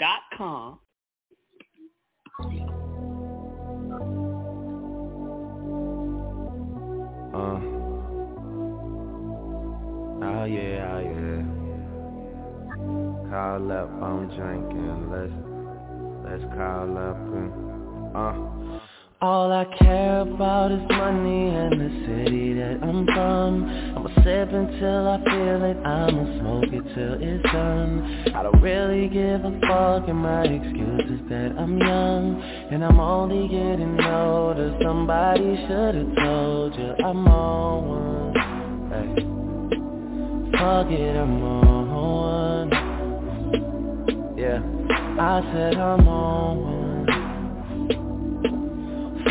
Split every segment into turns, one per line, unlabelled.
Naturalsomega.com.
Uh. Oh yeah, oh yeah. Call up, I'm drinking. Let's let's call up and uh. All I care about is money and the city that I'm from. I'ma sip until I feel it, I'ma smoke it till it's done. I don't really give a fuck and my excuse is that I'm young. And I'm only getting older, somebody should've told you I'm on one. Hey. Fuck it, I'm on one. Yeah, I said I'm on one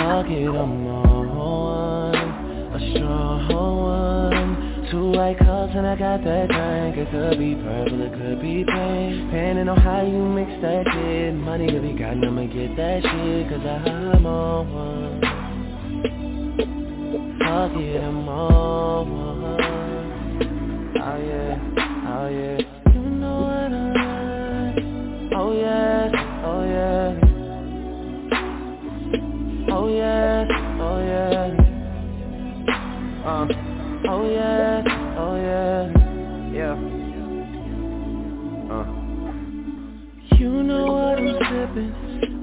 I'm on one A strong one Two white cups and I got that drink It could be purple, it could be pink Depending on how you mix that shit Money could be gotten, I'ma get that shit Cause I'm on one Fuck it, I'm on one. Oh yeah, oh yeah oh yeah, oh yeah, yeah. Uh. You know what I'm sipping.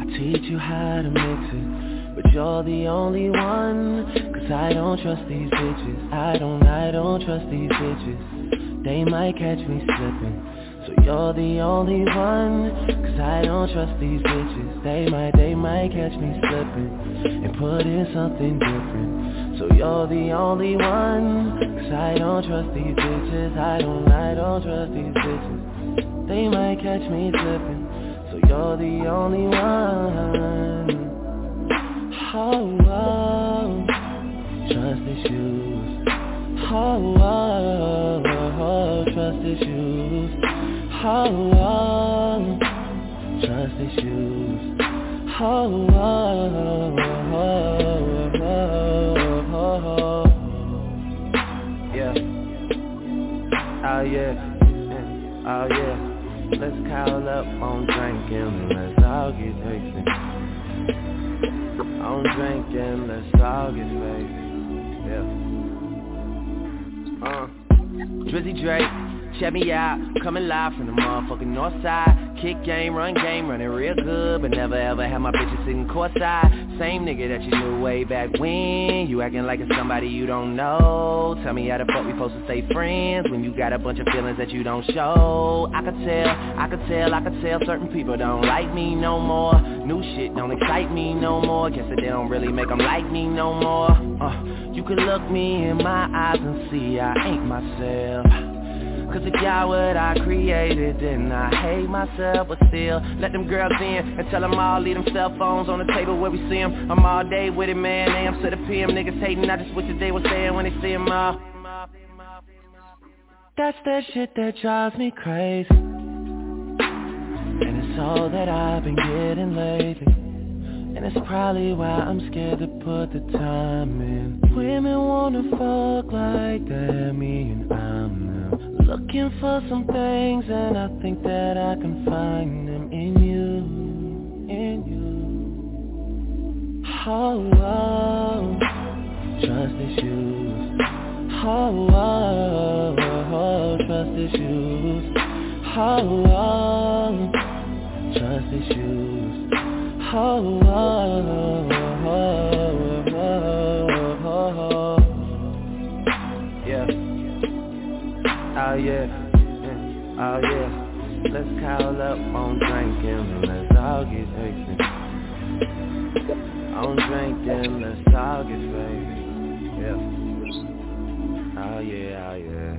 I teach you how to mix it, but you're the only one. Cause I don't trust these bitches. I don't, I don't trust these bitches. They might catch me slipping. So you're the only one Cause I don't trust these bitches They might, they might catch me slipping And put in something different So you're the only one. Cause I don't trust these bitches. I don't, I don't trust these bitches. They might catch me slipping So you're the only one. Oh, oh. Trust issues Oh, oh, oh. Trust issues Oh, oh, trust issues. Oh, oh, oh, oh, oh, yeah. Oh yeah, oh yeah. Let's call up on drinking. Let's all get wasted. On drinking, let's all get wasted. Yeah. Uh, Drizzy Drake. Check me out, coming live from the motherfucking north side. Kick game, run game, running real good But never ever had my bitches sitting courtside. Same nigga that you knew way back when. You acting like it's somebody you don't know. Tell me how the fuck we supposed to stay friends When you got a bunch of feelings that you don't show. I could tell, I could tell, I could tell Certain people don't like me no more. New shit don't excite me no more. Guess that they don't really make them like me no more. Uh, You can look me in my eyes and see I ain't myself
Cause if y'all what I created, then I hate myself, but still let them girls in and tell them all leave them cell phones on the table where we see them. I'm all day with it, man, AM to the PM, niggas hating, I just wish that they was saying when they see them all. That's that shit that drives me crazy. And it's all that I've been getting lately. And it's probably why I'm scared to put the time in. Women wanna fuck like that, me and I'm them Looking for some things and I think that I can find them in you, in you Oh, oh trust issues Oh, oh oh, trust issues. Oh, oh, trust issues. Oh, oh, Yeah. Oh yeah. Let's call up on drinking, let's all get fixin'. On drinking, let's all get faded. Yeah. Oh yeah, oh yeah.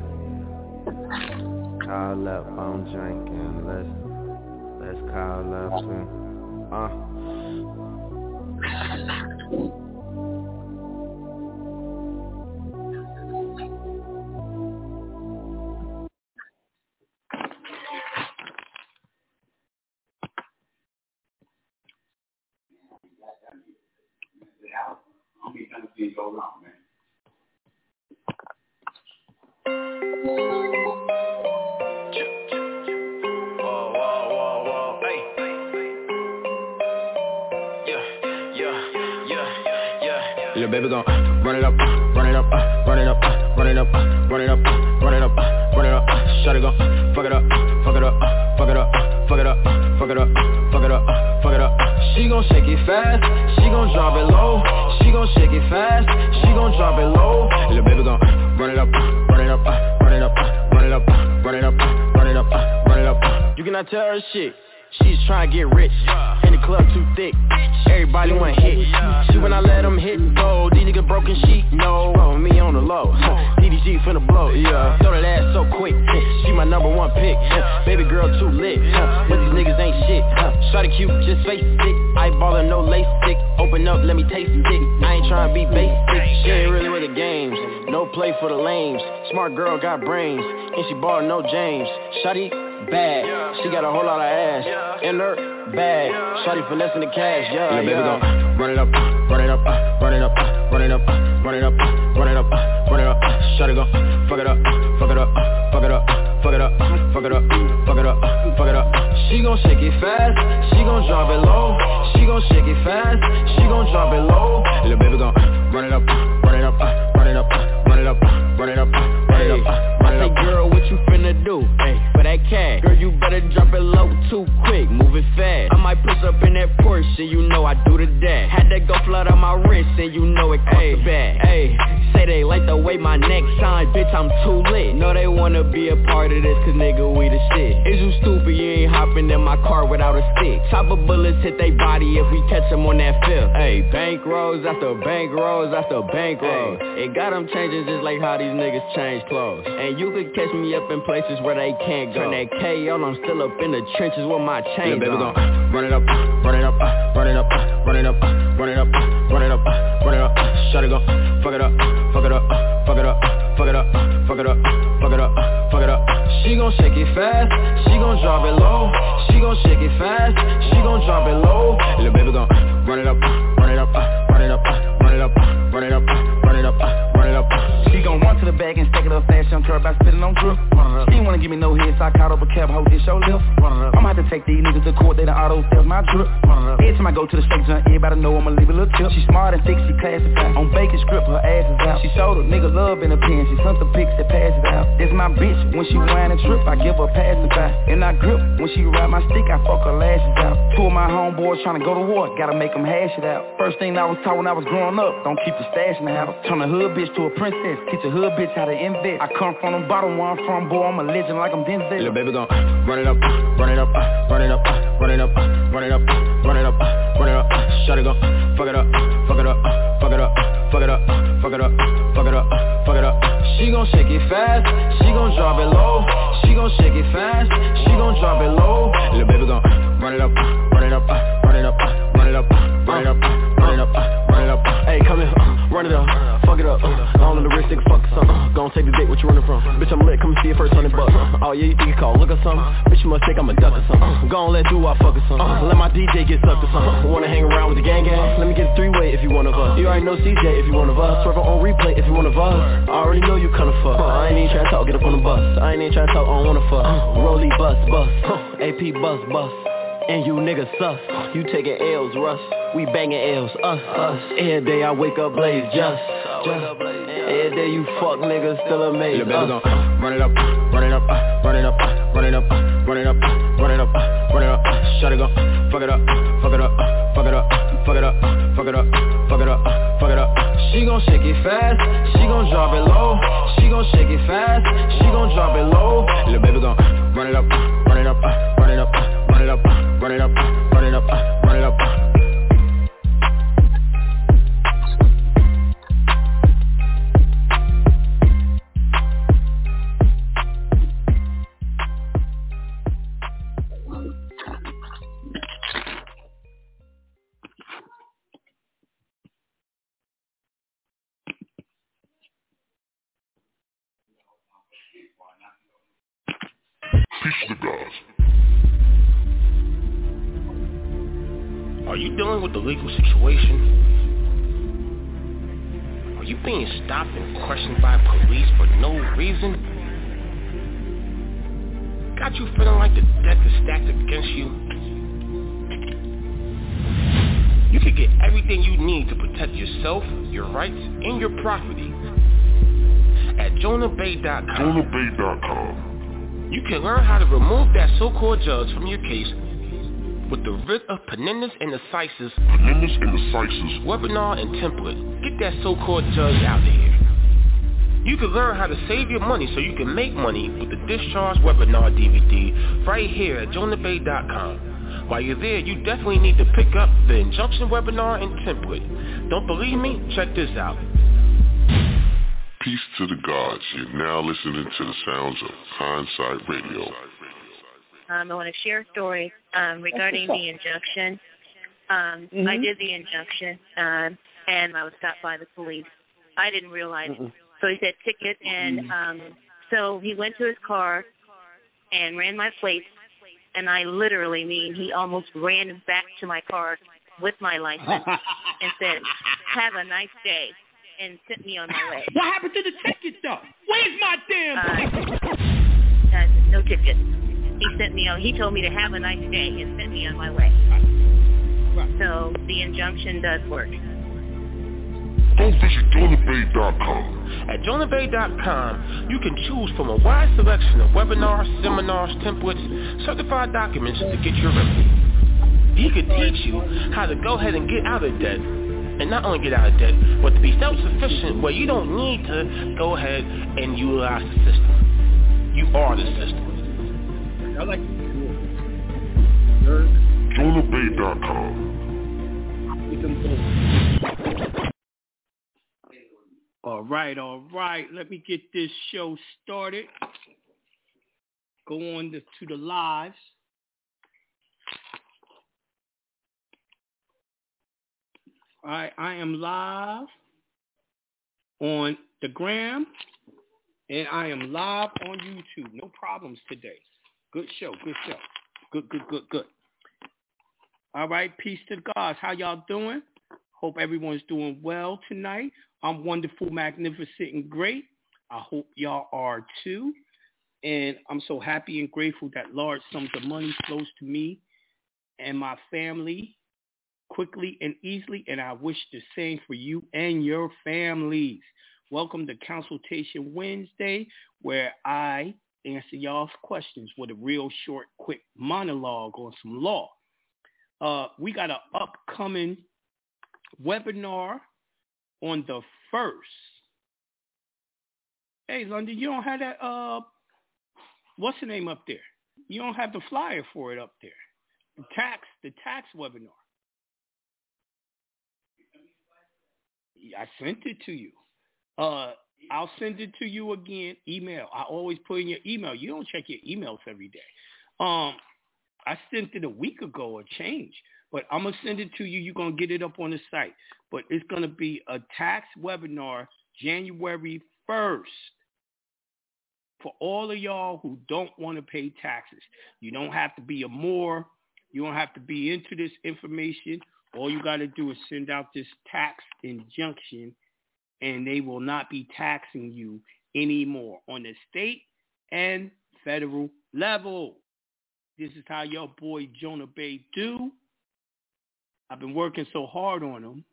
Call up, I'm drinking. Let's let's call up and uh. Everybody want hit. She when I let them hit go. These niggas broken sheet, no. Oh, me on the low. DDG finna blow, yeah. Throw that ass so quick. She my number one pick. Baby girl too lit. But these niggas ain't shit. Shotty cute, just face sick. Eyeballin' no lace stick. Open up, let me taste it. I ain't trying to be basic. She ain't really with the games. No play for the lames. Smart girl got brains. And she ballin' no James. Shotty bad. She got a whole lot of ass in her bag. Shawty finessing the cash, yeah, yeah. Baby gon' run it up, run it up, run it up, run it up, run it up, run it up, run it up. Shawty gon' fuck it up, fuck it up, fuck it up, fuck it up, fuck it up, fuck it up, fuck it up. She gon' shake it fast, she gon' drop it low. She gon' shake it fast, she gon' drop it low. Little baby gon' run it up, run it up, run it up, run it up, run it up, uh, run it up. Uh, I say, girl, what you finna do? Hey, for that cash, girl, you better drop it low too quick, move it fast. I might push up in that Porsche, and you know I do the dash. Had that go flood on my wrist, and you know it cost a bag. Hey, say they like the way my neck shine, bitch, I'm too lit. Know they wanna be a part of this, cause nigga, we the shit. Is you stupid, you ain't hopping in my car without a stick. Chopper bullets hit they body if we catch them on that field. Hey, bank rolls after bank rolls after bank rolls. It got them changing just like how these niggas change clothes. And you could catch me up in places where they can't go. Turn that KO, I'm still up in the trenches with my chains yeah, baby, on. Gon' run it up, run it up, run it up, run it up, run it up, run it up, run it up. Shut it go, fuck it up, fuck it up, fuck it up, fuck it up, fuck it up, fuck it up, fuck it up. She gon' shake it fast, she gon' drop it low. She gon' shake it fast, she gon' drop it low. Little baby gon' run it up, run it up, run it up, run it up, run it up,
about spitting give me no so I caught up a cab, hold this show lift. I'ma have to take these niggas to court, they the auto theft my drip. Every time I go to the state junk, everybody know I'ma leave a little tip. She smart and thick, she classified. On bacon script, her ass is out. She showed a nigga love in a pen, she sent the pics that pass it out. It's my bitch, when she whine and trip, I give her pass it by. And I grip, when she ride my stick, I fuck her lashes out. Two of my homeboys tryna go to war, gotta make them hash it out. First thing I was taught when I was growing up, don't keep the stash in the house. Turn a hood bitch to a princess, teach a hood bitch how to invest. I come from the bottom where I'm from, boy, I'm a legend agent like I'm Denzel.
Little baby gon' run it up, run it up, run it up, run it up, run it up, run it up, run it up. Shut it gon' fuck it up, fuck it up, fuck it up, fuck it up, fuck it up, fuck it up, fuck it up. She gon' shake it fast, she gon' drop it low. She gon' shake it fast, she gon' drop it low. Little baby gon' run it up, run it up, run it up, run it up, run it up, run it up, run it up. Hey, come here, run it up, fuck it up. All in the wrist, nigga, fuck something. Gon' take the dick, what you running from? Bitch, I'm lit, come see it first hundred bucks. Oh yeah, you think you call, look or something? Bitch, you must think I'm a duck or something. Gon' let do I fuck or something. Let my DJ get sucked or something. Wanna hang around with the gang gang? Let me get a three way if you one of us. You already know CJ if you one of us. Swerve on replay if you one of us. I already know you kinda fuck. I ain't even tryna talk, get up on the bus. I ain't even tryna talk, I don't wanna fuck. Rolly bus, bus. AP bus, bus. And you niggas sus. You taking L's, Russ. We banging L's, us, us. Every day I wake up blaze, just, just. Every day you fuck niggas still amazed. Little baby gon' run it up, run it up, run it up, run it up, run it up, run it up, run it up. Shut it gon' fuck it up, fuck it up, fuck it up, fuck it up, fuck it up, fuck it up, fuck it up. She gon' shake it fast, she gon' drop it low. She gon' shake it fast, she gon' drop it low.
JonahBey.com. You can learn how to remove that so-called judge from your case with the writ of Penendus and Cisis
Penendus and Cisis.
webinar and template. Get that so-called judge out of here. You can learn how to save your money so you can make money with the Discharge Webinar DVD right here at jonahbey.com. While you're there, you definitely need to pick up the injunction webinar and template. Don't believe me? Check this out.
Peace to the gods. You're now listening to the sounds of Hindsight Radio.
Um, I want to share a story um, regarding the injunction. Um,
Mhm.
I did the injunction, um, and I was stopped by the police. I didn't realize it.
Mm-mm.
So he said ticket, and um, so he went to his car and ran my plates, and I literally mean he almost ran back to my car with my license and said, "Have a nice day," and sent me on my way.
what happened to the ticket though? Where's my damn
Uh, uh, no ticket. He sent me on. He told me to have a nice day and sent me on my way. So the injunction does work.
Go visit JonahBey.com.
At jonahbey.com, you can choose from a wide selection of webinars, seminars, templates, certified documents to get your remedy. He could teach you how to go ahead and get out of debt, and not only get out of debt, but to be self-sufficient where you don't need to go ahead and utilize the system. You are the system.
I like
JonahBey.com.
All right, all right. Let me get this show started. Go on to, to the lives. Right, I am live on the gram, and I am live on YouTube. No problems today. Good show, good show. Good, good, good, good. All right, peace to God. How y'all doing? Hope everyone's doing well tonight. I'm wonderful, magnificent, and great. I hope y'all are too. And I'm so happy and grateful that large sums of money flows to me and my family quickly and easily. And I wish the same for you and your families. Welcome to Consultation Wednesday, where I answer y'all's questions with a real short, quick monologue on some law. Uh, we got an upcoming webinar on the first. Hey, London, you don't have that uh what's the name up there? You don't have the flyer for it up there. The tax, the tax webinar. I sent it to you. Uh, I'll send it to you again. Email. I always put in your email. You don't check your emails every day. Um, I sent it a week ago or change, but I'm gonna send it to you. You're gonna get it up on the site. But it's gonna be a tax webinar January 1st for all of y'all who don't want to pay taxes. You don't have to be a Moor. You don't have to be into this information. All you got to do is send out this tax injunction and they will not be taxing you anymore on the state and federal level. This is how your boy Jonah Bey do. I've been working so hard on him.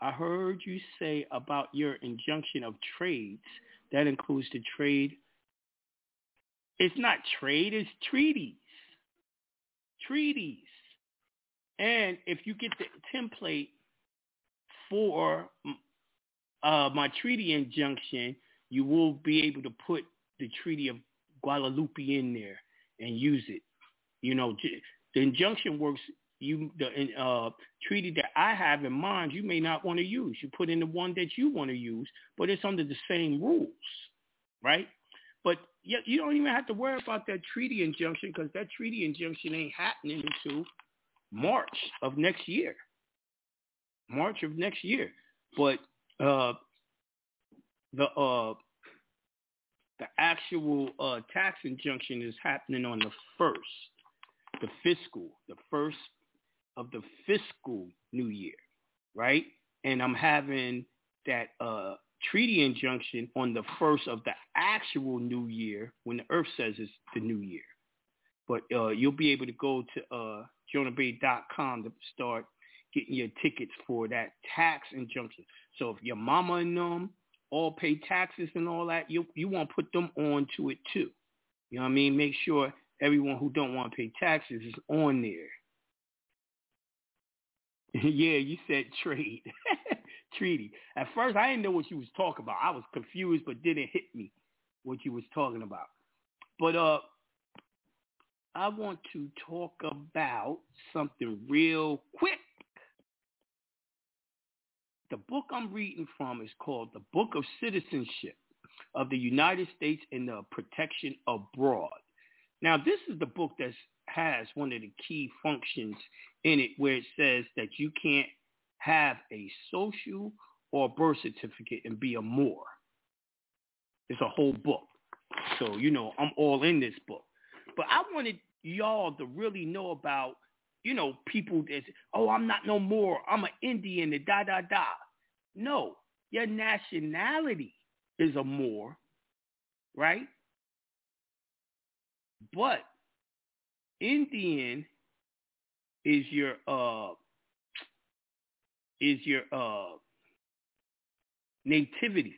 I heard you say about your injunction of trades. That includes the trade. It's not trade, it's treaties. Treaties. And if you get the template for uh, my treaty injunction, you will be able to put the Treaty of Guadalupe in there and use it. You know, the injunction works. You the uh, treaty that I have in mind, you may not want to use. You put in the one that you want to use, but it's under the same rules, right? But you, you don't even have to worry about that treaty injunction because that treaty injunction ain't happening until March of next year. March of next year. But uh, the uh, the actual uh, tax injunction is happening on the first, the fiscal, the first of the fiscal new year, right? And I'm having that uh, treaty injunction on the first of the actual new year when the earth says it's the new year. But uh, you'll be able to go to uh, jonahbey.com to start getting your tickets for that tax injunction. So if your mama and them all pay taxes and all that, you you want to put them on to it too. You know what I mean? Make sure everyone who don't want to pay taxes is on there. yeah, you said trade. Treaty. At first, I didn't know what you was talking about. I was confused, but didn't hit me what you was talking about. But uh, I want to talk about something real quick. The book I'm reading from is called The Book of Citizenship of the United States and the Protection Abroad. Now, this is the book that has one of the key functions in it where it says that you can't have a social or birth certificate and be a Moor. It's a whole book. So, you know, I'm all in this book. But I wanted y'all to really know about, you know, people that, oh, I'm not no more. I'm an Indian and da, da, da. No, your nationality is a Moor, right? But Indian is your uh is your uh nativity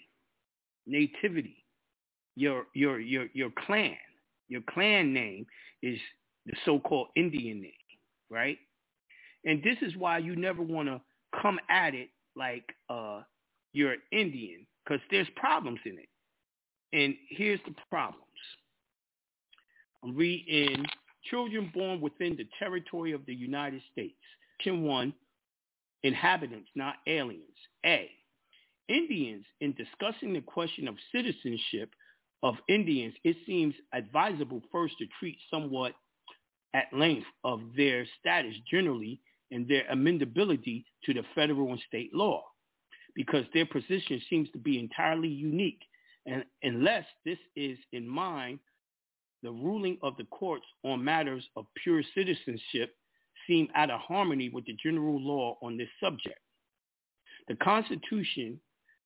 nativity your your your your clan your clan name is the so-called Indian name, right? And this is why you never want to come at it like uh, you're Indian because there's problems in it. And here's the problems. I'm reading children born within the territory of the United States. Section 1, inhabitants, not aliens. A, Indians, in discussing the question of citizenship of Indians, it seems advisable first to treat somewhat at length of their status generally and their amendability to the federal and state law, because their position seems to be entirely unique. And unless this is in mind, the ruling of the courts on matters of pure citizenship seem out of harmony with the general law on this subject. The Constitution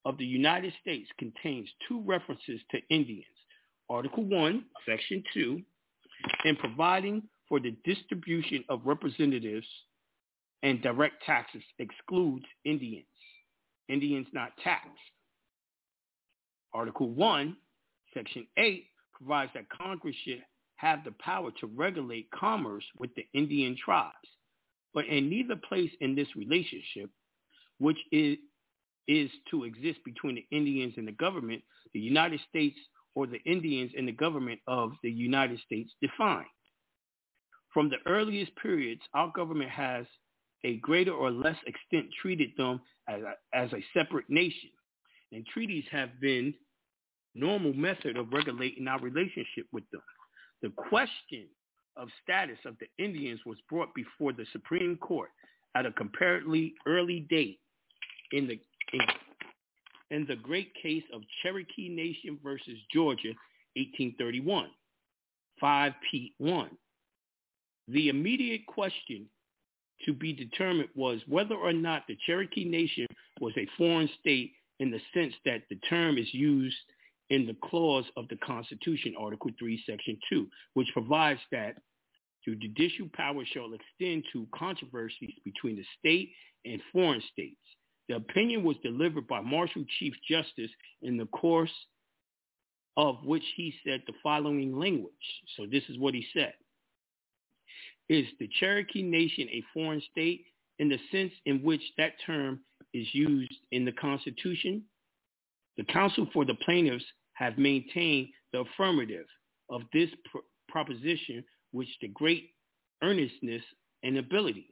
of the United States contains two references to Indians. Article 1, Section 2, in providing for the distribution of representatives and direct taxes excludes Indians. Indians not taxed. Article 1, Section 8 provides that Congress should have the power to regulate commerce with the Indian tribes. But in neither place in this relationship, which is is to exist between the Indians and the government, the United States or the Indians and the government of the United States define. From the earliest periods, our government has a greater or less extent treated them as a, as a separate nation. And treaties have been normal method of regulating our relationship with them. The question of status of the Indians was brought before the Supreme Court at a comparatively early date in the in, in the great case of Cherokee Nation versus Georgia, 1831, 5P1. The immediate question to be determined was whether or not the Cherokee Nation was a foreign state in the sense that the term is used in the clause of the Constitution, Article 3, Section 2, which provides that the judicial power shall extend to controversies between the state and foreign states. The opinion was delivered by Marshall Chief Justice in the course of which he said the following language. So this is what he said. Is the Cherokee Nation a foreign state in the sense in which that term is used in the Constitution? The counsel for the plaintiffs have maintained the affirmative of this pr- proposition with the great earnestness and ability.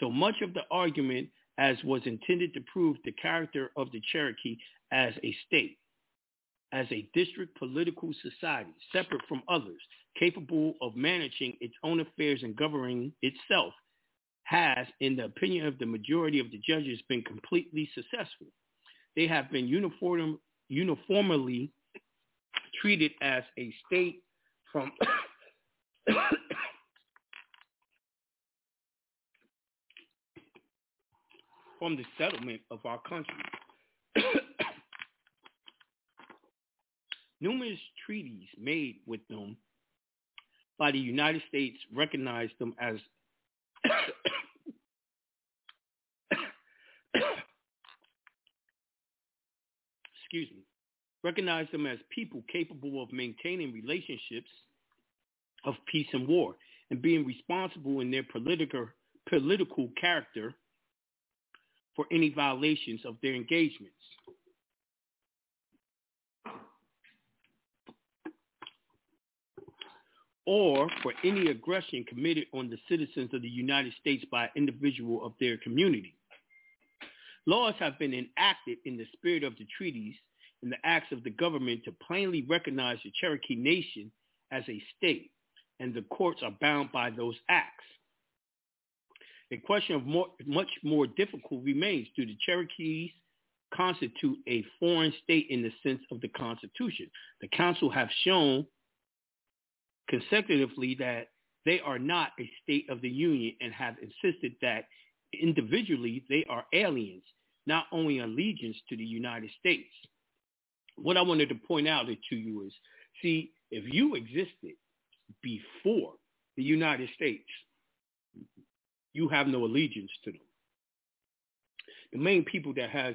So much of the argument as was intended to prove the character of the Cherokee as a state, as a district political society separate from others, capable of managing its own affairs and governing itself, has, in the opinion of the majority of the judges, been completely successful. They have been uniform, uniformly treated as a state from from the settlement of our country. Numerous treaties made with them by the United States recognized them as excuse me, recognize them as people capable of maintaining relationships of peace and war and being responsible in their political political character for any violations of their engagements. or for any aggression committed on the citizens of the United States by an individual of their community. Laws have been enacted in the spirit of the treaties and the acts of the government to plainly recognize the Cherokee Nation as a state, and the courts are bound by those acts. A question of more, much more difficult remains. Do the Cherokees constitute a foreign state in the sense of the Constitution? The Counsel have shown consecutively that they are not a state of the Union and have insisted that individually they are aliens, not owing allegiance to the United States. What I wanted to point out to you is, see, if you existed before the United States, you have no allegiance to them. The main people that has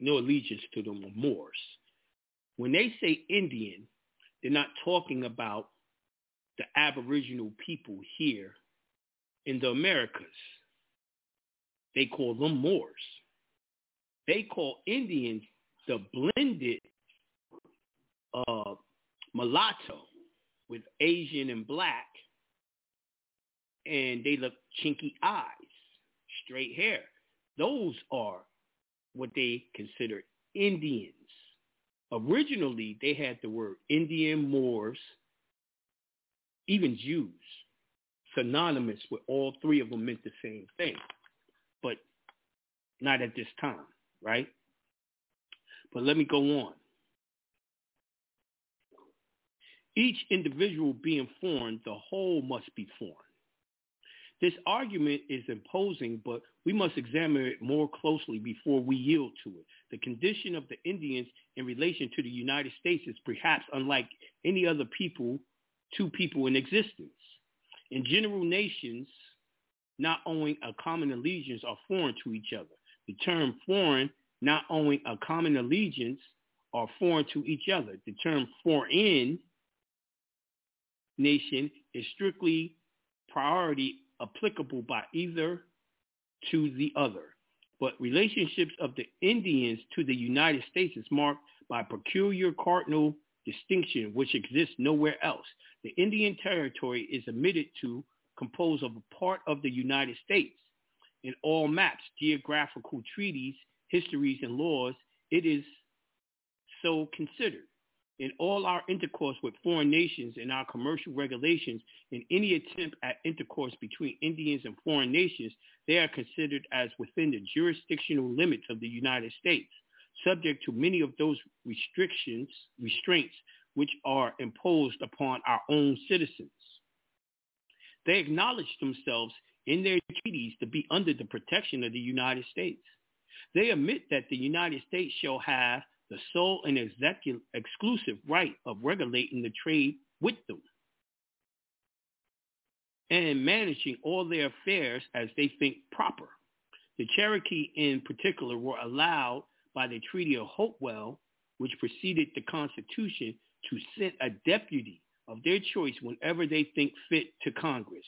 no allegiance to them are Moors. When they say Indian, they're not talking about the Aboriginal people here in the Americas. They call them Moors. They call Indians the blended uh, mulatto with Asian and black, and they look chinky eyes, straight hair. Those are what they consider Indians. Originally, they had the word Indian Moors, even Jews, synonymous with all three of them meant the same thing, but not at this time, right? But let me go on. Each individual being foreign, the whole must be foreign. This argument is imposing, but we must examine it more closely before we yield to it. The condition of the Indians in relation to the United States is perhaps unlike any other people, two people in existence. In general, nations not owning a common allegiance are foreign to each other. The term foreign not owning a common allegiance are foreign to each other. The term foreign nation is strictly priority applicable by either to the other. but relationships of the Indians to the United States is marked by peculiar cardinal distinction which exists nowhere else. The Indian Territory is admitted to compose of a part of the United States. In all maps, geographical treaties, histories, and laws, it is so considered. In all our intercourse with foreign nations and our commercial regulations, in any attempt at intercourse between Indians and foreign nations, they are considered as within the jurisdictional limits of the United States, subject to many of those restrictions, restraints which are imposed upon our own citizens. They acknowledge themselves in their treaties to be under the protection of the United States. They admit that the United States shall have the sole and execu- exclusive right of regulating the trade with them and managing all their affairs as they think proper. The Cherokee in particular were allowed by the Treaty of Hopewell, which preceded the Constitution, to send a deputy of their choice whenever they think fit to Congress.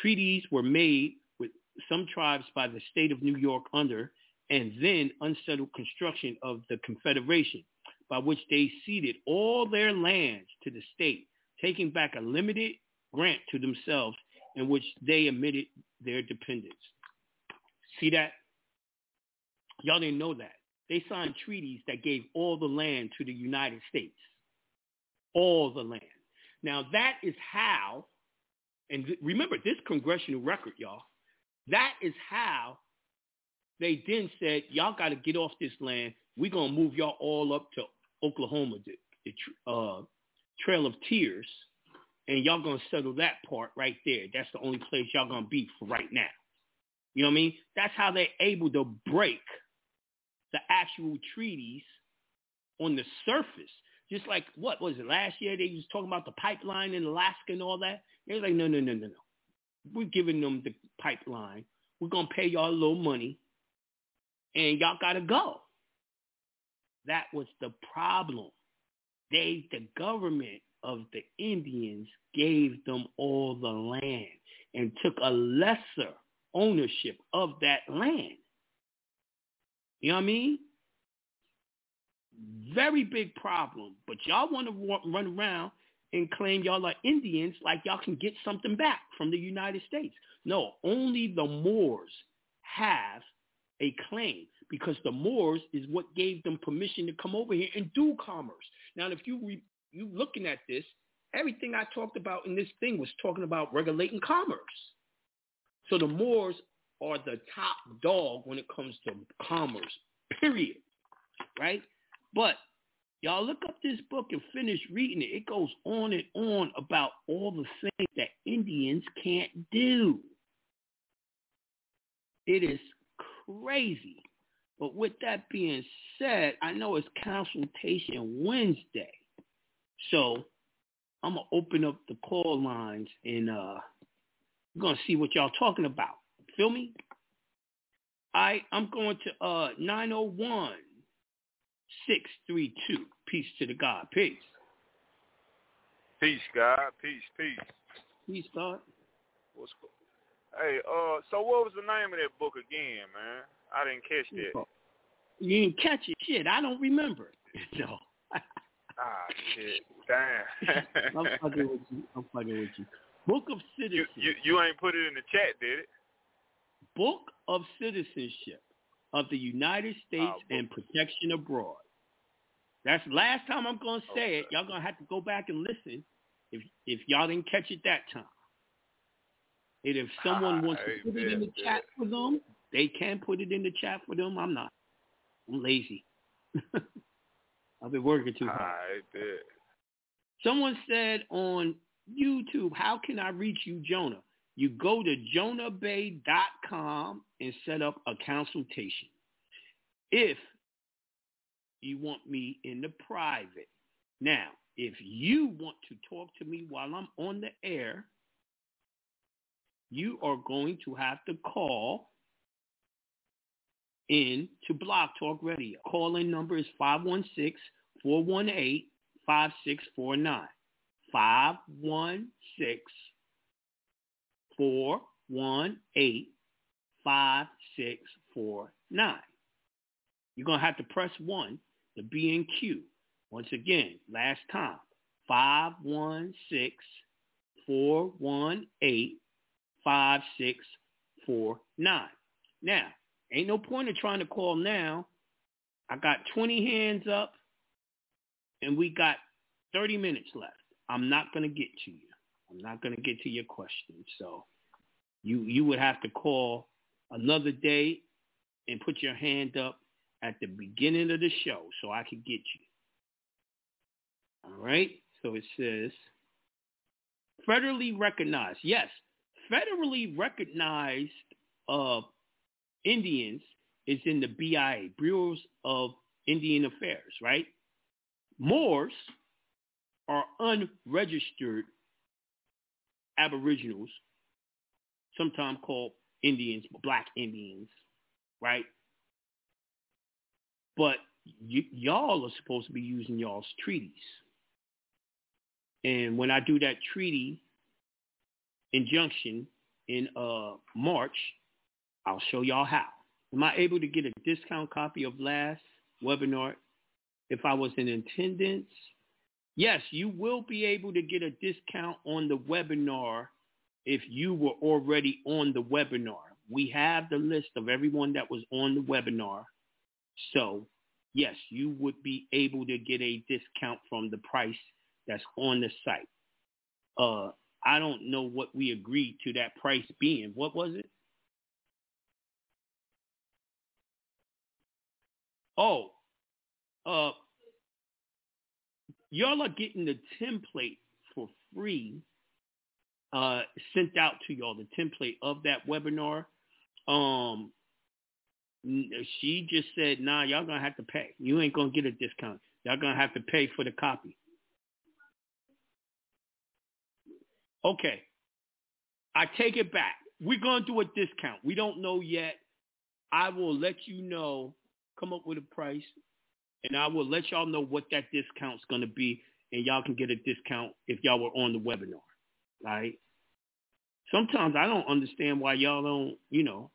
Treaties were made with some tribes by the state of New York under and then unsettled construction of the Confederation, by which they ceded all their lands to the state, taking back a limited grant to themselves in which they admitted their dependence. See that? Y'all didn't know that. They signed treaties that gave all the land to the United States. All the land. Now that is how, and remember this congressional record, y'all, that is how they then said, y'all got to get off this land. We're going to move y'all all up to Oklahoma, the, the uh, Trail of Tears, and y'all going to settle that part right there. That's the only place y'all going to be for right now. You know what I mean? That's how they're able to break the actual treaties on the surface. Just like what was it last year? They was talking about the pipeline in Alaska and all that. They was like, no, no, no, no, no. We're giving them the pipeline. We're gonna pay y'all a little money, and y'all gotta go. That was the problem. They, the government of the Indians, gave them all the land and took a lesser ownership of that land. You know what I mean? Very big problem. But y'all want to run around and claim y'all are Indians like y'all can get something back from the United States. No, only the Moors have a claim because the Moors is what gave them permission to come over here and do commerce. Now, if you re- you looking at this, everything I talked about in this thing was talking about regulating commerce. So the Moors are the top dog when it comes to commerce, period. Right? But y'all look up this book and finish reading it. It goes on and on about all the things that Indians can't do. It is crazy. But with that being said, I know it's consultation Wednesday. So I'm going to open up the call lines and uh, we're going to see what y'all talking about. Feel me? I I'm going to uh 901 632. Peace to the God. Peace.
Peace, God. Peace, peace.
Peace, God.
What's Hey, uh, so what was the name of that book again, man? I didn't catch that.
You didn't catch it. Shit, I don't remember. No.
ah, shit. Damn.
I'm fucking with you. I'm fucking with you. Book of Citizenship.
You, you, you ain't put it in the chat, did it?
Book of Citizenship of the United States
oh,
and Protection Abroad. That's the last time I'm going to say
okay.
it. Y'all going to have to go back and listen if if y'all didn't catch it that time. And if someone
ah,
wants to put it in the chat for them, they can put it in the chat for them. I'm not. I'm lazy. I've been working too hard. Someone said on YouTube, how can I reach you, Jonah? You go to jonahbey.com and set up a consultation. If you want me in the private. Now, if you want to talk to me while I'm on the air, you are going to have to call in to Blog Talk Radio. Call-in number is 516-418-5649. 516 418 5649. 5649. You're going to have to press 1 to be in queue. Once again, last time, 516-418-5649. Now, ain't no point in trying to call now. I got 20 hands up, and we got 30 minutes left. I'm not going to get to you. I'm not going to get to your question. So you you would have to call another day and put your hand up at the beginning of the show so I could get you. All right? So it says federally recognized. Yes, federally recognized uh, Indians is in the BIA, Bureaus of Indian Affairs, right? Moors are unregistered aboriginals, sometimes called Indians, black Indians, right? But y- y'all are supposed to be using y'all's treaties. And when I do that treaty injunction in uh, March, I'll show y'all how. Am I able to get a discount copy of last webinar if I was in attendance? Yes, you will be able to get a discount on the webinar if you were already on the webinar. We have the list of everyone that was on the webinar. So, yes, you would be able to get a discount from the price that's on the site. Uh, I don't know what we agreed to that price being. What was it? Oh, uh, y'all are getting the template for free uh, sent out to y'all, the template of that webinar. Um, she just said, nah, y'all going to have to pay. You ain't going to get a discount. Y'all going to have to pay for the copy. Okay. I take it back. We're going to do a discount. We don't know yet. I will let you know, come up with a price, and I will let y'all know what that discount's going to be, and y'all can get a discount if y'all were on the webinar, right? Sometimes I don't understand why y'all don't, you know,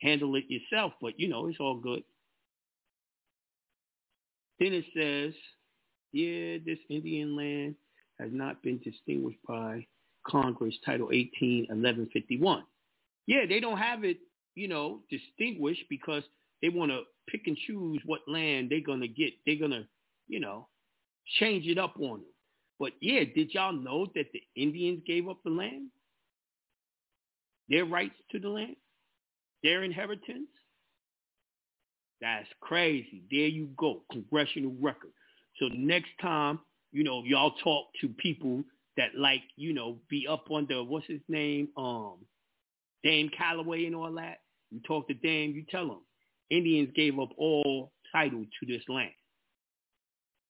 handle it yourself, but, you know, it's all good. Then it says, yeah, this Indian land has not been distinguished by Congress, Title 18, 1151. Yeah, they don't have it, you know, distinguished because they want to pick and choose what land they're going to get. They're going to, you know, change it up on them. But yeah, did y'all know that the Indians gave up the land? Their rights to the land? Their inheritance? That's crazy. There you go. Congressional record. So next time, you know, y'all talk to people that like, you know, be up under what's his name? Um Dane Calloway and all that. You talk to Dane, you tell him Indians gave up all title to this land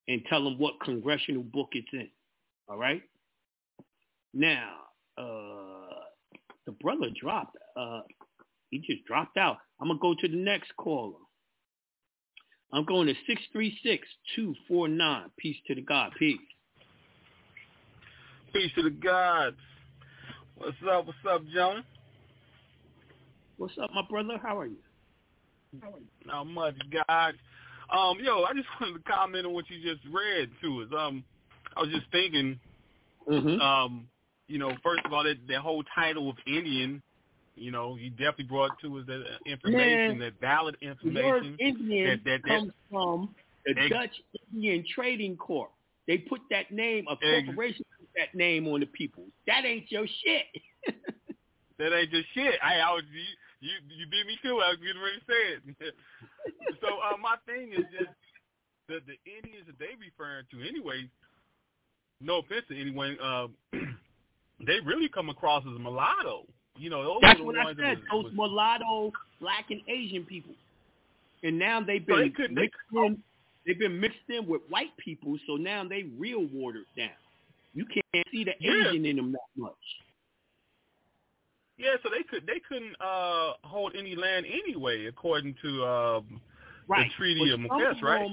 and tell them what congressional book it's in. All right? Now, uh, the brother dropped. Uh, he just dropped out. I'm to go to the next caller. I'm going to 636-249. Peace to the God. Peace.
Peace to the gods. What's up? What's up, Jonah?
What's up, my brother? How are you?
Not much, God. Um, yo, I just wanted to comment on what you just read to us. Um, I was just thinking,
mm-hmm.
um, you know, first of all, that that whole title of Indian, you know, you definitely brought to us that information,
Man,
that valid
The
information.
word Indian
that, that, that,
comes from the
Ex-
Dutch Indian Trading Corp. They put that name, a corporation put that name on the people. That ain't your shit.
that ain't your shit. I, I was you, you you beat me too. I was getting ready to say it. so uh, my thing is just the the Indians that they referring to anyway. No offense to anyone, uh, they really come across as mulatto. You know, those
That's
are the
what I said.
that was,
Those
was,
mulatto, black and Asian people, and now they've
So
been
they couldn't- they-
in. They've been mixed in with white people, so now they real watered down. You can't see the
Yeah.
Asian in them that much.
yeah. So they could they couldn't uh, hold any land anyway, according to um,
Right.
the Treaty of Marrakesh, right?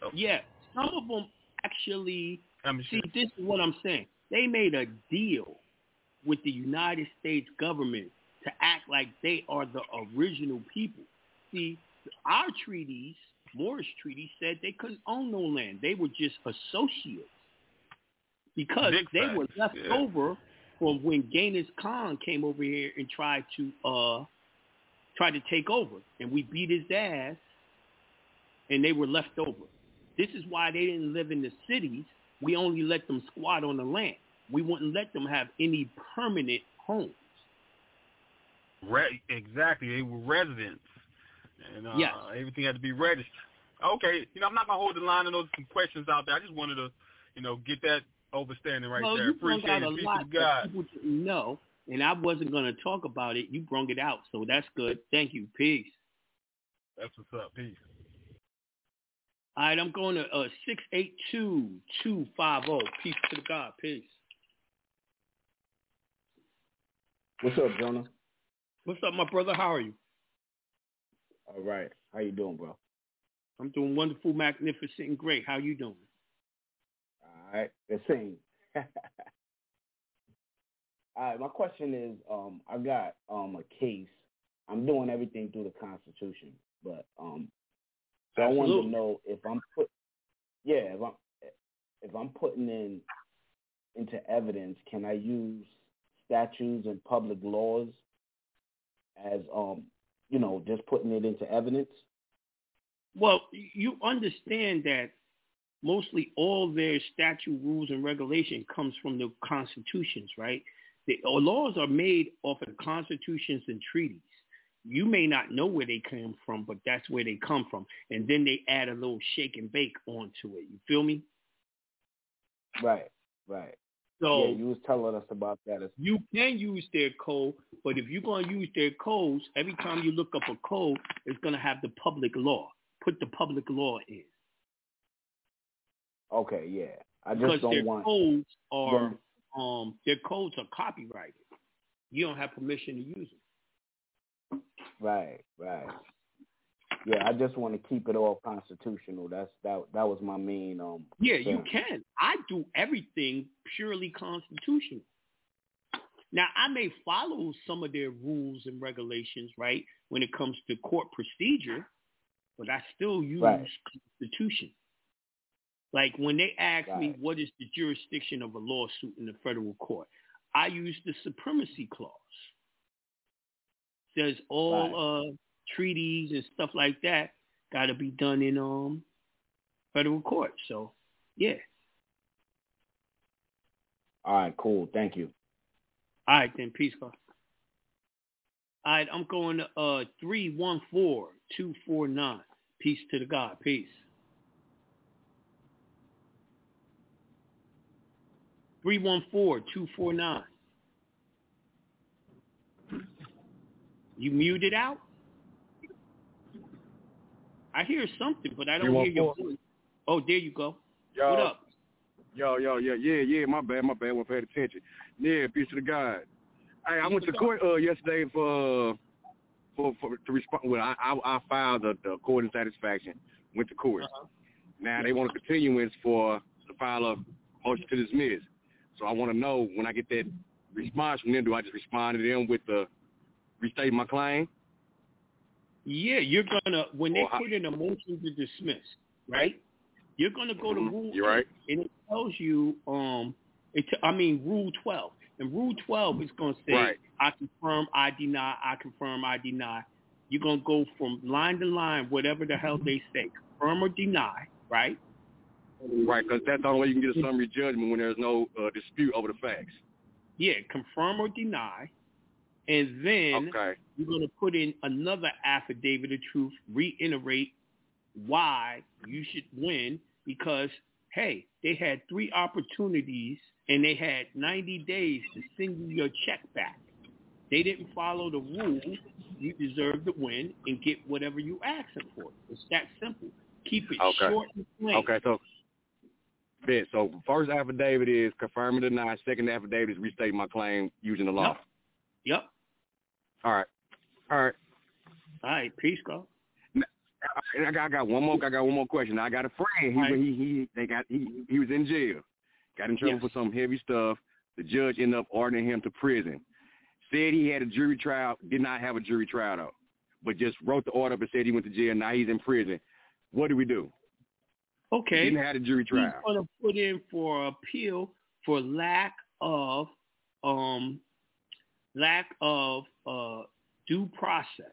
them- Yeah, some of them actually.
I mean,
See, this is what I'm saying. They made a deal with the United States government to act like they are the original people. See, our treaties, Morris Treaty, said they couldn't own no land. They were just associates because
Big
they
facts,
were left
yeah.
over from when Genghis Khan came over here and tried to uh tried to take over, and we beat his ass, and they were left over. This is why they didn't live in the cities. We only let them squat on the land. We wouldn't let them have any permanent homes.
Re- exactly, they were residents, and uh,
Yes.
everything had to be registered. Okay, you know, I'm not gonna hold the line. I know there's some questions out there. I just wanted to, you know, get that overstanding right
well,
there.
you brought
Appreciate
out
it.
a
Peace
lot
to
that
God.
people didn't know, and I wasn't going to talk about it. You brung it out, so that's good. Thank you. Peace.
That's what's up. Peace.
All right, I'm going to uh, 682-250. Peace to the God. Peace.
What's up, Jonah?
What's up, my brother? How are you?
All right. How you doing, bro?
I'm doing wonderful, magnificent, and great. How you doing?
All right. The same. All right. My question is, um, I got um a case. I'm doing everything through the Constitution, but um, so I wanted to know if I'm put, yeah, if I'm if I'm putting in into evidence, can I use statutes and public laws as um, you know, just putting it into evidence?
Well, you understand that mostly all their statute rules and regulation comes from the constitutions, right? The uh, laws are made off of the constitutions and treaties. You may not know where they came from, but that's where they come from. And then they add a little shake and bake onto it. You feel me?
Right. Right.
So
yeah, you was telling us about that. As,
you can use their code, but if you're going to use their codes, every time you look up a code, it's going to have the public law. Put the public law in.
Okay, yeah. I
because
just don't
their
want.
codes are um their codes are copyrighted. You don't have permission to use them.
Right, right. Yeah, I just want to keep it all constitutional. That's that. That was my main um.
Yeah, you can. I do everything purely constitutional. Now I may follow some of their rules and regulations, right, when it comes to court procedure, but I still use
Right.
constitution. Like when they ask me what is the jurisdiction of a lawsuit in the federal court, I use the supremacy clause. Says all uh, treaties and stuff like that got to be done in um federal court. So yeah.
All right, cool. Thank you.
All right then, peace, God. All right, I'm going to uh three one four two four nine. Peace to the God. Peace. Three one four two four nine. You muted out? I hear something, but I don't hear your voice. Oh, there you go.
Yo,
What up?
Yo, yo, yeah, yeah, yeah. My bad, my bad. I wasn't paying attention. Yeah, peace to the God. Hey, I went to court uh, yesterday for for for to respond. Well, I I, I filed the, the court of satisfaction. Went to court. Now they want a continuance for the file of motion to dismiss. So I want to know when I get that response from them, do I just respond to them with the restate my claim?
Yeah, you're gonna when they
Well, I-
put in a motion to dismiss, right? You're gonna go to
Mhm,
rule.
you're right.
and it tells you, um, it. I mean, rule twelve, and rule twelve is gonna say,
Right.
I confirm, I deny, I confirm, I deny. You're gonna go from line to line, whatever the hell they say, confirm or deny, right?
Right, because that's the only way you can get a summary judgment when there's no uh, dispute over the facts.
Yeah, confirm or deny, and then
Okay.
you're going to put in another affidavit of truth, reiterate why you should win because, hey, they had three opportunities and they had 90 days to send you your check back. They didn't follow the rules. You deserve to win and get whatever you asking for. It's that simple. Keep it
Okay.
short and plain.
Okay, so bet. So first affidavit is confirm or deny. Second affidavit is restate my claim using the law.
Yep.
All right. All right.
All right. Peace, go.
And I got, I got one more. I got one more question. I got a friend. He
right.
he he. They got he he was in jail. Got in trouble
Yes.
for some heavy stuff. The judge ended up ordering him to prison. Said he had a jury trial. Did not have a jury trial though. but just wrote the order up and said he went to jail. Now he's in prison. What do we do?
Okay.
He didn't have a jury trial.
He's going to put in for appeal for lack of um lack of uh due process.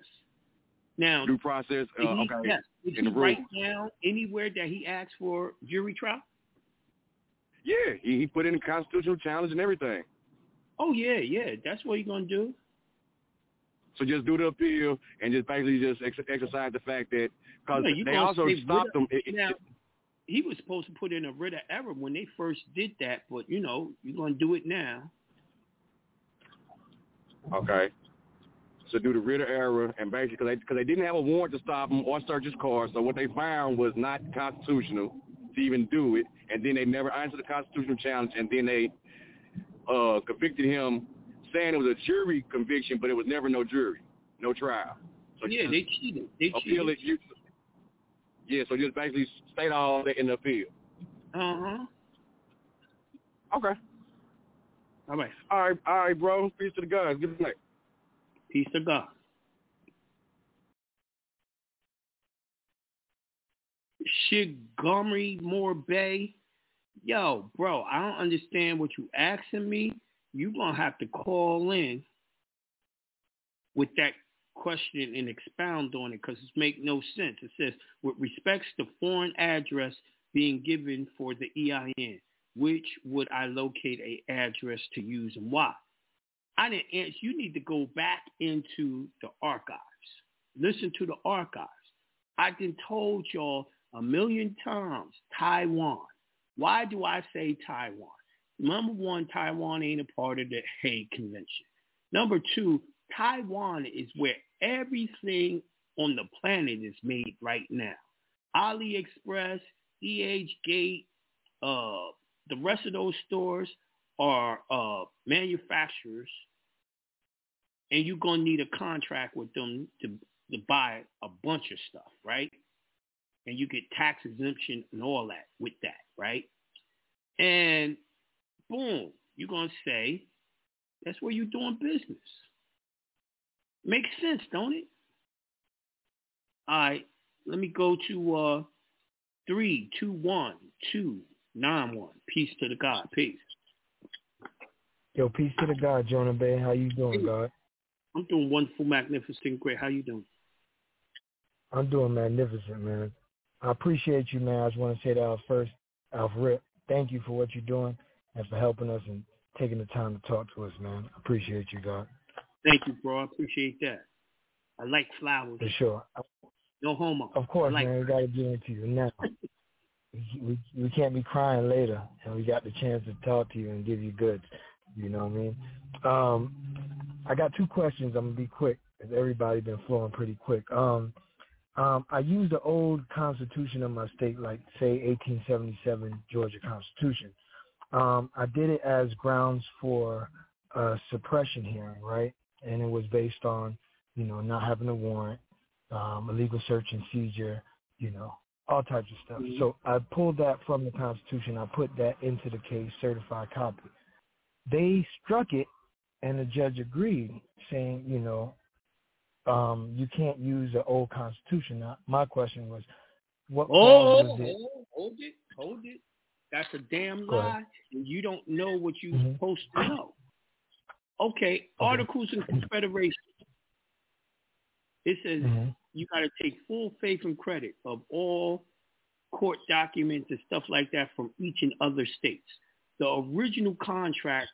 Now,
due process. Uh,
he,
okay.
yes,
in
he
rules.
down anywhere that he asked for jury trial?
Yeah, he, he put in a constitutional challenge and everything.
Oh yeah, yeah. That's what he's gonna do.
So just do the appeal and just basically just ex- exercise the fact that because they also stopped him. It, it-
now, he was supposed to put in a writ of error when they first did that, but you know, you're gonna do it now.
Okay. So do the writ of error and basically because they, didn't have a warrant to stop him or search his car, so what they found was not constitutional to even do it, and then they never answered the constitutional challenge, and then they uh, convicted him, saying it was a jury conviction, but it was never no jury, no trial. So
yeah, they cheated. They
appeal
cheated.
it. You, yeah, so just basically stayed all that in the field.
Uh huh.
Okay.
All right.
All right, all right, bro. Peace to the guys. Good night.
Peace to God. Montgomery Moore Bey. Yo, bro, I don't understand what you asking me. You gonna have to call in with that question and expound on it because it make no sense. It says, with respects to foreign address being given for the EIN, which would I locate a address to use and why? I didn't answer. You need to go back into the archives. Listen to the archives. I have been told y'all a million times Taiwan. Why do I say Taiwan? Number one, Taiwan ain't a part of the Hague Convention. Number two, Taiwan is where everything on the planet is made right now. AliExpress, EH Gate, uh, the rest of those stores are uh, manufacturers, and you're gonna need a contract with them to to buy a bunch of stuff, right? And you get tax exemption and all that with that, right? And boom, you're gonna say that's where you're doing business. Makes sense, don't it? All right, let me go to uh three, two, one, two, nine, one. Peace to the God. Peace.
Yo, peace to the God, Jonah Bey. How you doing, God?
I'm doing wonderful, magnificent, great. How you doing?
I'm doing magnificent, man. I appreciate you, man. I just want to say that out first, off rip. Thank you for what you're doing and for helping us and taking the time to talk to us, man. I appreciate you, God.
Thank you, bro. I appreciate that. I like flowers.
For sure.
No homo.
Of course,
I like
man. We got to get into you now. we, we can't be crying later, and we got the chance to talk to you and give you goods. You know what I mean? Um, I got two questions. I'm gonna be quick, because everybody been flowing pretty quick. Um, um, I used the old Constitution of my state, like say 1877 Georgia Constitution. Um, I did it as grounds for a suppression hearing, right? And it was based on, you know, not having a warrant, um, illegal search and seizure, you know, all types of stuff. So I pulled that from the Constitution. I put that into the case, certified copy. They struck it, and the judge agreed, saying, you know, um, you can't use the old Constitution. Now, my question was, what
Oh,
was it?
hold, hold it, hold it. That's a damn lie. And you don't know what you're
Mhm.
supposed to know. Okay, Articles of Confederation. It says
Mhm.
you got to take full faith and credit of all court documents and stuff like that from each and other states. The original contract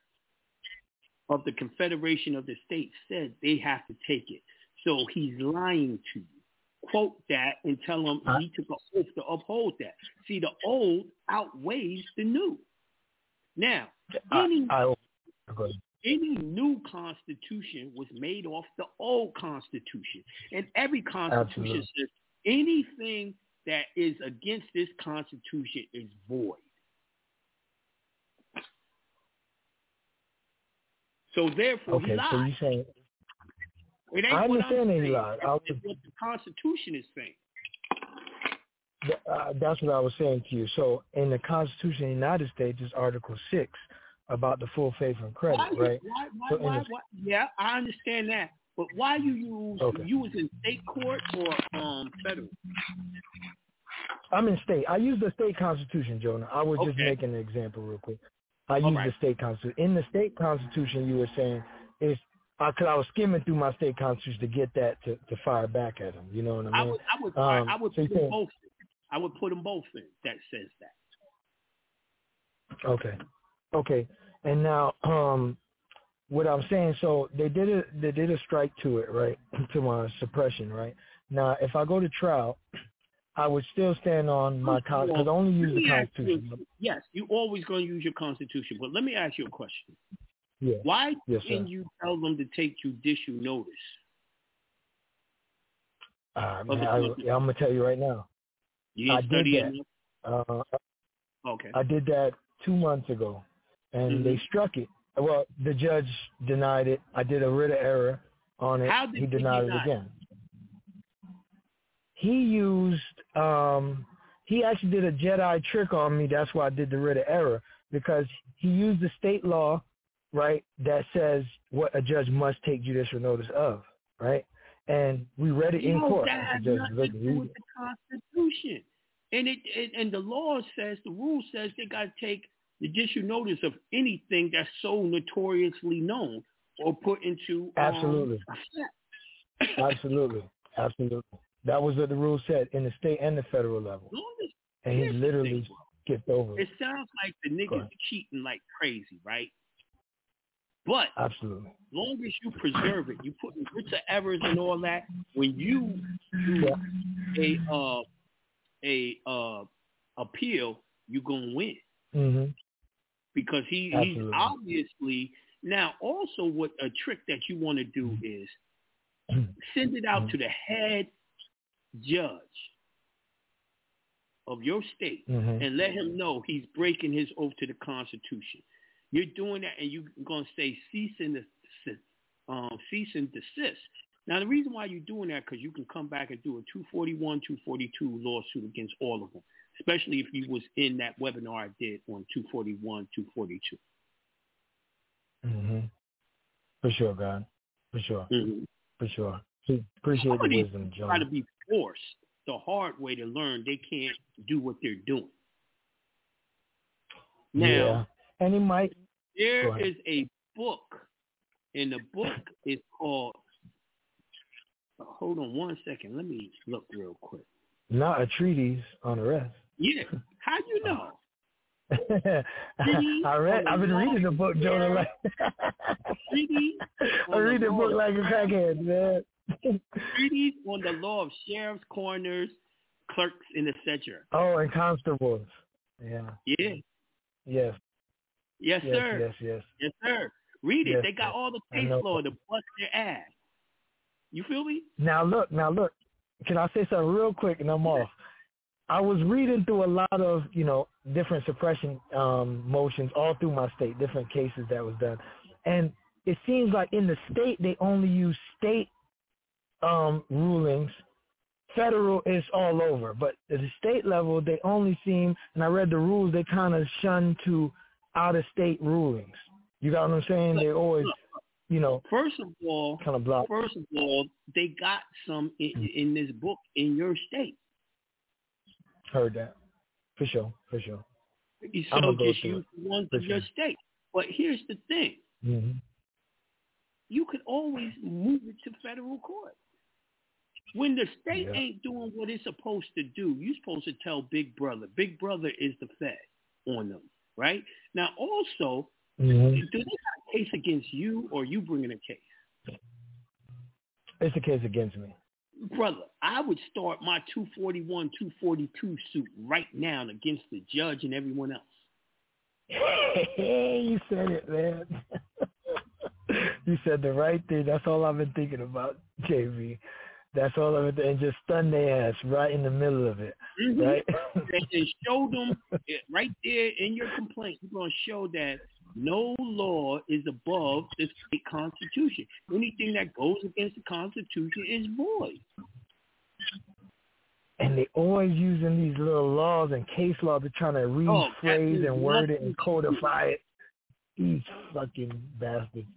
of the Confederation of the States said they have to take it. So he's lying to you. Quote that and tell him he took an oath to uphold that. See, the old outweighs the new. Now, any
I, ahead.
Any new constitution was made off the old constitution. And every constitution
Absolutely.
says anything that is against this constitution is void. So therefore, he
Okay,
lied.
so you saying
it ain't
I
what
understand
I'm
he lied. I was-
what the Constitution is saying.
Uh, that's what I was saying to you. So in the Constitution of the United States is Article Six about the full faith and credit,
Why,
right?
why, why,
So
why,
the-
why? Yeah, I understand that. But why you use
Okay.
you was in state court or um federal?
I'm in state. I use the state constitution, Jonah. I was just
Okay.
making an example real quick. I use
right.
the state constitution. In the state constitution, you were saying is because I was skimming through my state constitution to get that to, to fire back at him. You know what I mean?
I would I would
Um,
I would
so
put them
saying-
both. In. I would put them both in. That says that.
Okay. Okay. And now, um, what I'm saying, so they did a they did a strike to it, right? to my suppression, right? Now, if I go to trial, I would still stand on my con because I only use the
ask you-
Constitution.
Yes, you always going to use your constitution. But let me ask you a question.
Yeah.
Why
Yes,
didn't
sir.
you tell them to take judicial notice?
Uh, man, I, I'm gonna tell you right now.
You
I did that. Uh,
Okay.
I did that two months ago, and they
Mhm.
struck it. Well, the judge denied it. I did a writ of error on it.
How did
he
he
denied it
deny it?
again. He used. um He actually did a Jedi trick on me. That's why I did the writ of error because he used the state law, right, that says what a judge must take judicial notice of, right? And we read it in
Yo,
court.
that has
The judge
nothing to do with the Constitution. And it, it and the law says the rule says they got to take judicial notice of anything that's so notoriously known or put into um,
Absolutely. Absolutely, absolutely. That was what the rule said in the state and the federal level, and he literally skipped over
It
it.
sounds like the niggas cheating like crazy, right? But
Absolutely.
long as you preserve it, you put in writs of errors and all that. When you do a uh, a uh, appeal, you're gonna win
hmm
because he he's obviously now also what a trick that you want to do is send it out to the head judge of your state
Mhm.
and let him know he's breaking his oath to the Constitution. You're doing that, and you're gonna say cease and desist. Um, cease and desist. Now, the reason why you're doing that because you can come back and do a 241, 242 lawsuit against all of them, especially if you was in that webinar I did on 241, 242.
hmm For sure, God. For sure.
Mhm.
For sure. Appreciate
Some
the wisdom,
people try to be forced the hard way to learn. They can't do what they're doing. Now,
yeah. And he might.
There is a book, and the book is called. Hold on one second. Let me look real quick.
Not a treatise on arrest.
Yeah, how you know?
I read. I've been reading the book, Jonah. Like, I read the book like a crackhead, man.
Treaties on the law of sheriffs, coroners, clerks, and etc.
Oh, and constables. Yeah.
Yeah.
Yes.
Yes,
yes,
sir.
Yes. Yes.
Yes, sir. Read it.
Yes,
they got
sir.
all the case law to bust their ass. You feel me?
Now look, now look. Can I say something real quick and I'm off? I was reading through a lot of, you know, different suppression um, motions all through my state, different cases that was done. And it seems like in the state they only use state um, rulings. Federal is all over. But at the state level they only seem and I read the rules, they kind of shun to out of state rulings. You got what I'm saying? They always you know,
First of all,
kind of block.
First of all, they got some in, in this book in your state.
Heard that. For sure. For sure.
So
I'ma go
just use the ones
For
of your
sure.
state. But here's the thing:
hmm
you could always move it to federal court. When the state
Yeah.
ain't doing what it's supposed to do, you're supposed to tell Big Brother. Big Brother is the Fed on them, right? Now, also,
Mhm.
do they got a case against you, or you bringing a case?
It's a case against me.
Brother, I would start my 241, 242 suit right now against the judge and everyone else.
you said it, man. you said the right thing. That's all I've been thinking about, JB. That's all I've been and just stun their ass right in the middle of it.
Mhm.
Right?
and, show them it, right there in your complaint. You're going to show that no law is above the state constitution. Anything that goes against the constitution is void.
and they're always using these little laws and case law to trying to
Oh,
rephrase
is
and word it and codify it. These fucking bastards.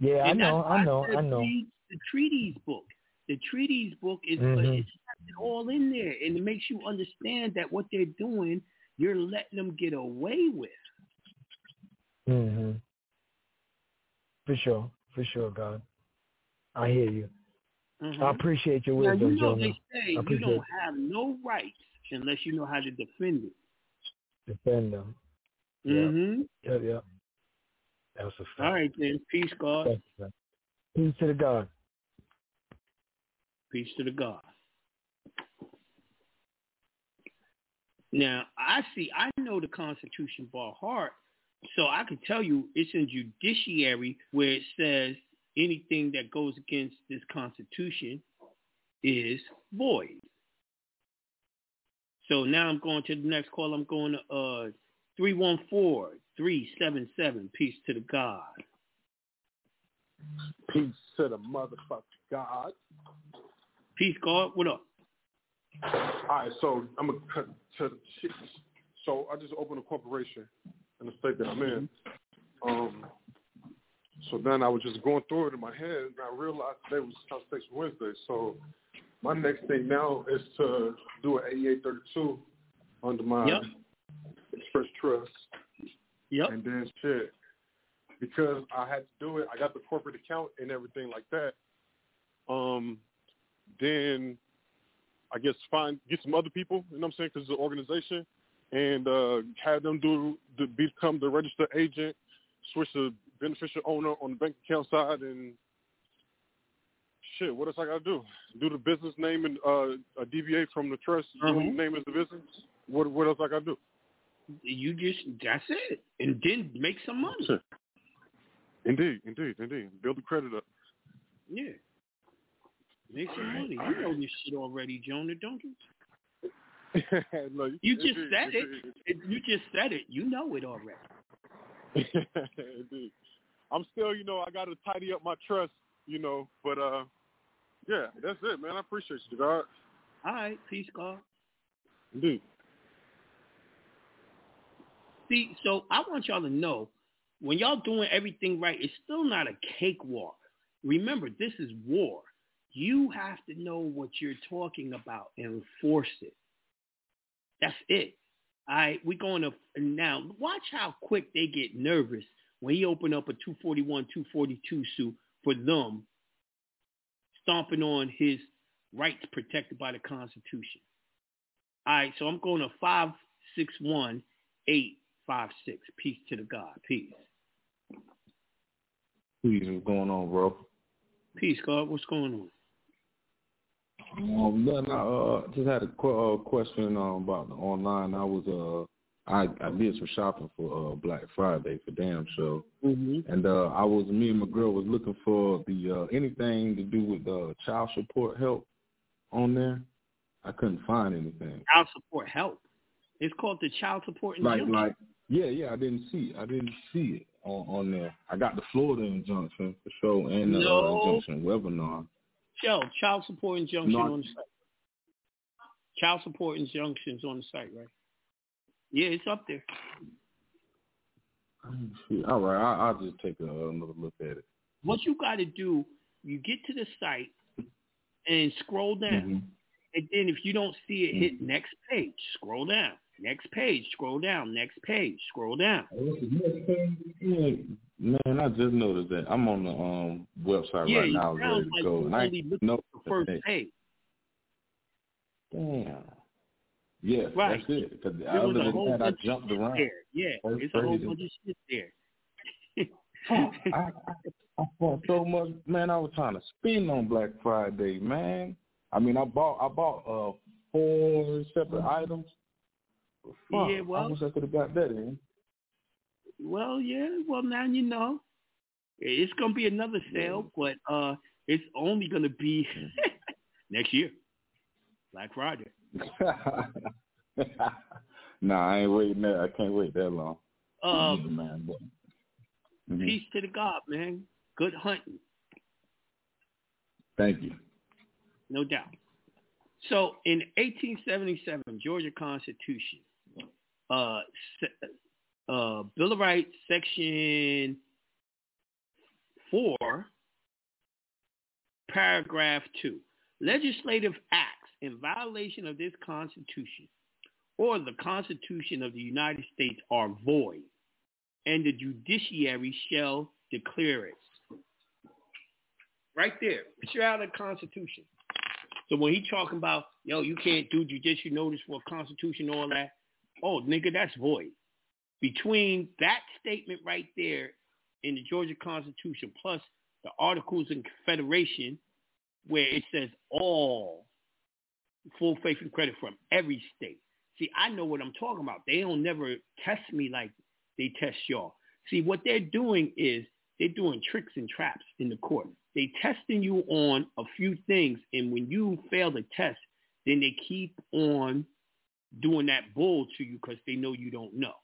Yeah, I know, I know, I know.
The treaties book. The treaties book is
Mhm.
it's it all in there, and it makes you understand that what they're doing, you're letting them get away with.
Hmm For sure, for sure, God. I hear you.
Mhm.
I appreciate your
Now
wisdom,
you know
Jonah.
they say you don't have no rights unless you know how to defend it.
defend them.
Mm-hmm.
Yep, yep. That's a fact.
All right then. Peace, God.
Peace to the God.
Peace to the God. Now, I see, I know the Constitution by heart, so I can tell you it's in judiciary where it says anything that goes against this Constitution is void. So now I'm going to the next call. I'm going to uh, 314-377. Peace to the God.
Peace to the motherfucking God.
Peace, God. What up?
All right, so I'm gonna cut to the shit. So I just opened a corporation in the state that I'm in. Um, so then I was just going through it in my head, and I realized today was Constitution Wednesday. So my next thing now is to do an 8832 under my
Yep.
Express Trust.
Yep.
And then shit, because I had to do it, I got the corporate account and everything like that. Um, then I guess find get some other people, you know what I'm saying, because it's an organization, and uh, have them do the, become the registered agent, switch the beneficial owner on the bank account side, and shit. What else I gotta do? Do the business name and uh, uh, deviate from the trust
Mhm.
name as the business. What what else I gotta do?
You just that's it, and then make some money.
Sure. Indeed, indeed, indeed. Build the credit up.
Yeah. Make some money. You know this shit already, Jonah, don't you?
Look,
You just
indeed,
said it. You just said it. You know it already.
Indeed. I'm still, you know, I got to tidy up my trust, you know, but uh, yeah, that's it, man. I appreciate you, God.
All right, peace, God.
Indeed.
See, so I want y'all to know when y'all doing everything right, it's still not a cakewalk. Remember, this is war. You have to know what you're talking about and enforce it. That's it. All right, we're going to now watch how quick they get nervous when he open up a 241, 242 suit for them stomping on his rights protected by the Constitution. All right, so I'm going to 561 856. Peace to the God. Peace.
Peace, what's going on, bro?
Peace, God. What's going on?
Um, nothing. I uh, just had a qu- uh, question um, about the online. I was uh, I I did some shopping for uh Black Friday for Damn Show,
mm-hmm.
and uh, I was me and my girl was looking for the uh, anything to do with uh, child support help on there. I couldn't find anything.
Child support help. It's called the child support
Like
injunction.
like yeah yeah I didn't see it. I didn't see it on on there. I got the Florida injunction for sure and the
No.
uh, injunction webinar.
Joe, child support injunction
No, I-
on the site. Child support injunctions on the site, right? Yeah, it's up there.
All right, I, I'll just take a, another look at it.
What you got to do, you get to the site and scroll down.
Mhm.
And then if you don't see it, hit next page. Scroll down. Next page. Scroll down. Next page. Scroll down.
Man, I just noticed that I'm on the um website
Yeah,
right now, ready to
like
go, and I know
the first
that-
page.
Damn. Yeah,
Right.
that's it. Because other than that, I jumped around.
there. Yeah,
First
it's a whole bunch of shit there.
I, I bought so much, man. I was trying to spend on Black Friday, man. I mean, I bought I bought uh four separate items. Fuck,
Yeah, well-
I wish I could have got that in.
Well, yeah. Well, now you know. It's gonna be another sale, but uh, it's only gonna be next year, Black Friday.
nah, I ain't waiting that. I can't wait that long.
Uh,
Yeah, man. But, Mhm.
Peace to the God, man. Good hunting,
Thank you.
no doubt. So, in 1877, Georgia Constitution, uh, uh, Bill of Rights, Section Four paragraph 2. Legislative acts in violation of this Constitution or the Constitution of the United States are void, and the judiciary shall declare it. Right there. It's out of the Constitution. So when he talking about, yo, you can't do judicial notice for a Constitution, all that, oh, nigga, that's void. Between that statement right there in the Georgia Constitution plus the Articles of Confederation where it says all full faith and credit from every state. See, I know what I'm talking about. They don't never test me like they test y'all. See, what they're doing is they're doing tricks and traps in the court. They testing you on a few things, and when you fail the test, then they keep on doing that bull to you because they know you don't know.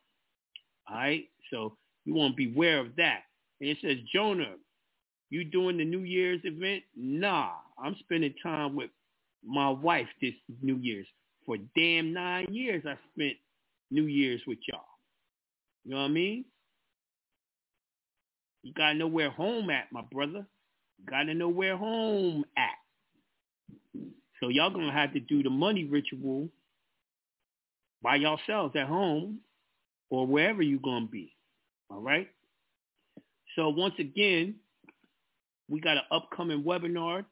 All right, so you want to be aware of that. And it says, Jonah, you doing the New Year's event? Nah, I'm spending time with my wife this New Year's. For damn nine years, I spent New Year's with y'all. You know what I mean? You gotta know where home at, my brother. You gotta know where home at. So y'all gonna have to do the money ritual by yourselves at home or wherever you're gonna be. All right. So once again, we got an upcoming webinar,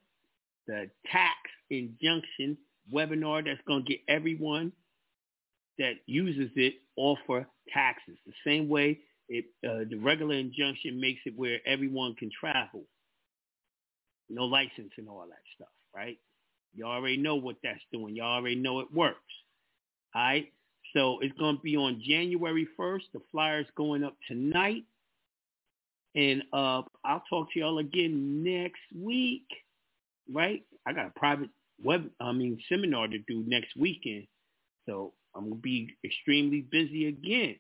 the tax injunction webinar that's going to get everyone that uses it off for taxes. The same way it, uh, the regular injunction makes it where everyone can travel. No license and all that stuff, right? You already know what that's doing. You already know it works. All right? So it's going to be on January 1st. The flyer's going up tonight. And uh, I'll talk to y'all again next week, right? I got a private web, I mean, seminar to do next weekend. So I'm going to be extremely busy again.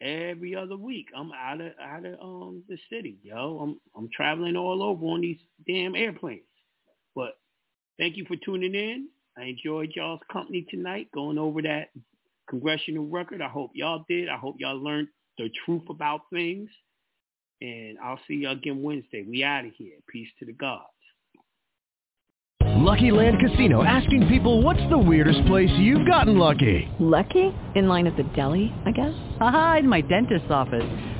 Every other week, I'm out of out of um the city, yo. I'm I'm traveling all over on these damn airplanes. But thank you for tuning in. I enjoyed y'all's company tonight, going over that congressional record. I hope y'all did. I hope y'all learned the truth about things. And I'll see y'all again Wednesday. We out of here. Peace to the gods.
Lucky Land Casino asking people what's the weirdest place you've gotten lucky?
Lucky? In line at the deli, I guess?
Aha, in my dentist's office.